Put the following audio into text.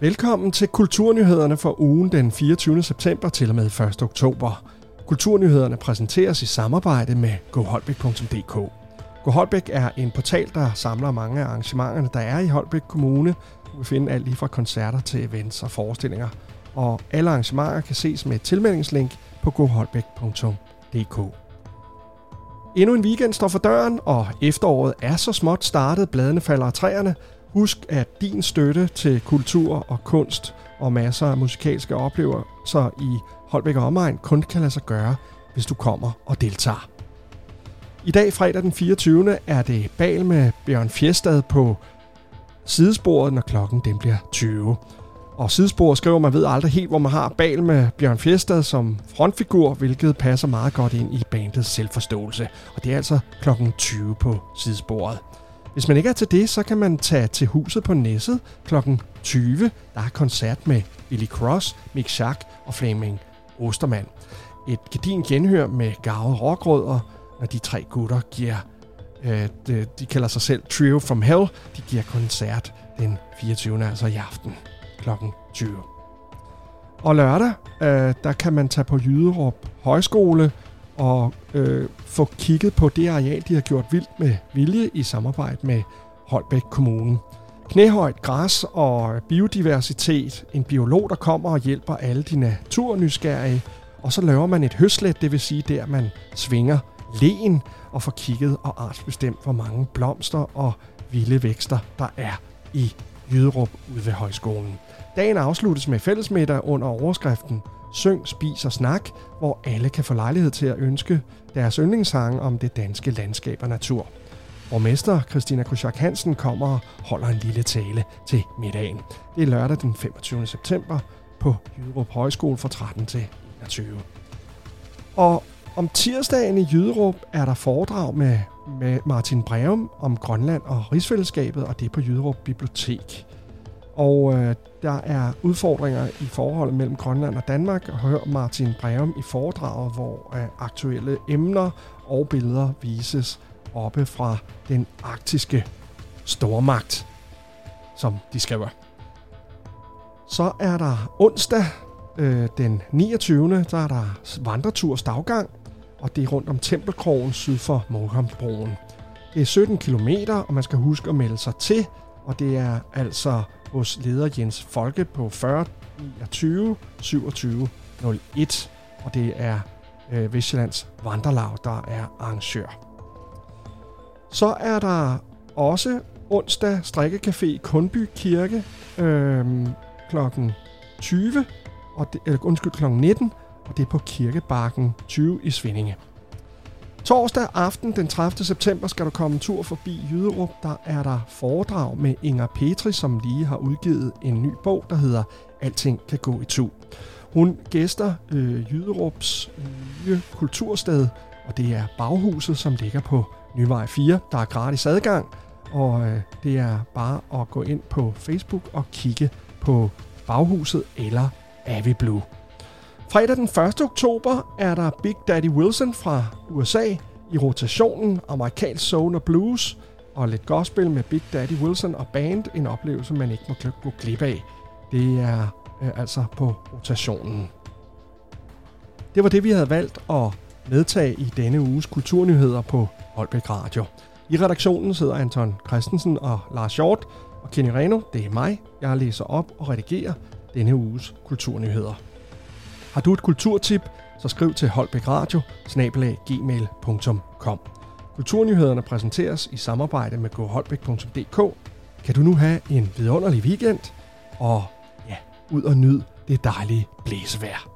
Velkommen til Kulturnyhederne for ugen den 24. september til og med 1. oktober. Kulturnyhederne præsenteres i samarbejde med goholbæk.dk. GoHolbæk er en portal, der samler mange af arrangementerne, der er i Holbæk Kommune. Du kan finde alt lige fra koncerter til events og forestillinger. Og alle arrangementer kan ses med et tilmeldingslink på goholbæk.dk. Endnu en weekend står for døren, og efteråret er så småt startet. Bladene falder af træerne. Husk, at din støtte til kultur og kunst og masser af musikalske oplevelser i Holbæk og omegn kun kan lade sig gøre, hvis du kommer og deltager. I dag, fredag den 24. er det bal med Bjørn Fjestad på sidesporet, når klokken den bliver 20. Og sidesporet skriver, man ved aldrig helt, hvor man har bal med Bjørn Fjestad som frontfigur, hvilket passer meget godt ind i bandets selvforståelse. Og det er altså klokken 20 på sidesporet. Hvis man ikke er til det, så kan man tage til huset på Næsset kl. 20. Der er koncert med Billy Cross, Mick Schack og Flaming Ostermann. Et gedin genhør med gavet rockrødder, når de tre gutter giver, øh, de, de kalder sig selv Trio from Hell, de giver koncert den 24. altså i aften kl. 20. Og lørdag, øh, der kan man tage på Jyderup Højskole og øh, få kigget på det areal, de har gjort vildt med vilje i samarbejde med Holbæk Kommune. Knæhøjt græs og biodiversitet, en biolog, der kommer og hjælper alle de naturnysgerrige, og så laver man et høslet, det vil sige der, man svinger len og får kigget og artsbestemt, hvor mange blomster og vilde vækster, der er i Jyderup ude ved højskolen. Dagen afsluttes med fællesmiddag under overskriften Syng, Spis og Snak, hvor alle kan få lejlighed til at ønske deres yndlingssange om det danske landskab og natur. Borgmester Christina Kuschak Hansen kommer og holder en lille tale til middagen. Det er lørdag den 25. september på Jyderup Højskole fra 13 til 21. Og om tirsdagen i Jyderup er der foredrag med, med Martin Breum om Grønland og rigsfællesskabet, og det er på Jyderup Bibliotek. Og øh, der er udfordringer i forholdet mellem Grønland og Danmark, hør Martin Breum i foredraget, hvor øh, aktuelle emner og billeder vises oppe fra den arktiske stormagt, som de skriver. Så er der onsdag øh, den 29. Der er der vandreturs daggang, og det er rundt om Tempelkrogen syd for Målhamsbroen. Det er 17 km, og man skal huske at melde sig til, og det er altså hos leder Jens Folke på 40 29 27 01, og det er øh, Vestjyllands Vandrelav, der er arrangør. Så er der også onsdag strikkecafé i Kundby Kirke øh, kl. 20, og det, eller, undskyld, kl. 19, og det er på Kirkebakken 20 i Svindinge. Torsdag aften den 30. september skal du komme en tur forbi Jyderup. Der er der foredrag med Inger Petri, som lige har udgivet en ny bog, der hedder Alting kan gå i tu. Hun gæster øh, Jyderups nye kultursted, og det er Baghuset, som ligger på Nyvej 4. Der er gratis adgang, og øh, det er bare at gå ind på Facebook og kigge på Baghuset eller Avi Blue. Fredag den 1. oktober er der Big Daddy Wilson fra USA i rotationen amerikansk soul og blues og lidt gospel med Big Daddy Wilson og band. En oplevelse, man ikke må gå glip af. Det er øh, altså på rotationen. Det var det, vi havde valgt at medtage i denne uges kulturnyheder på Holbæk Radio. I redaktionen sidder Anton Christensen og Lars Hjort, og Kenny Reno, det er mig. Jeg læser op og redigerer denne uges kulturnyheder. Har du et kulturtip, så skriv til Holbæk Radio, gmail.com. Kulturnyhederne præsenteres i samarbejde med goholbæk.dk. Kan du nu have en vidunderlig weekend, og ja, ud og nyd det dejlige blæsevejr.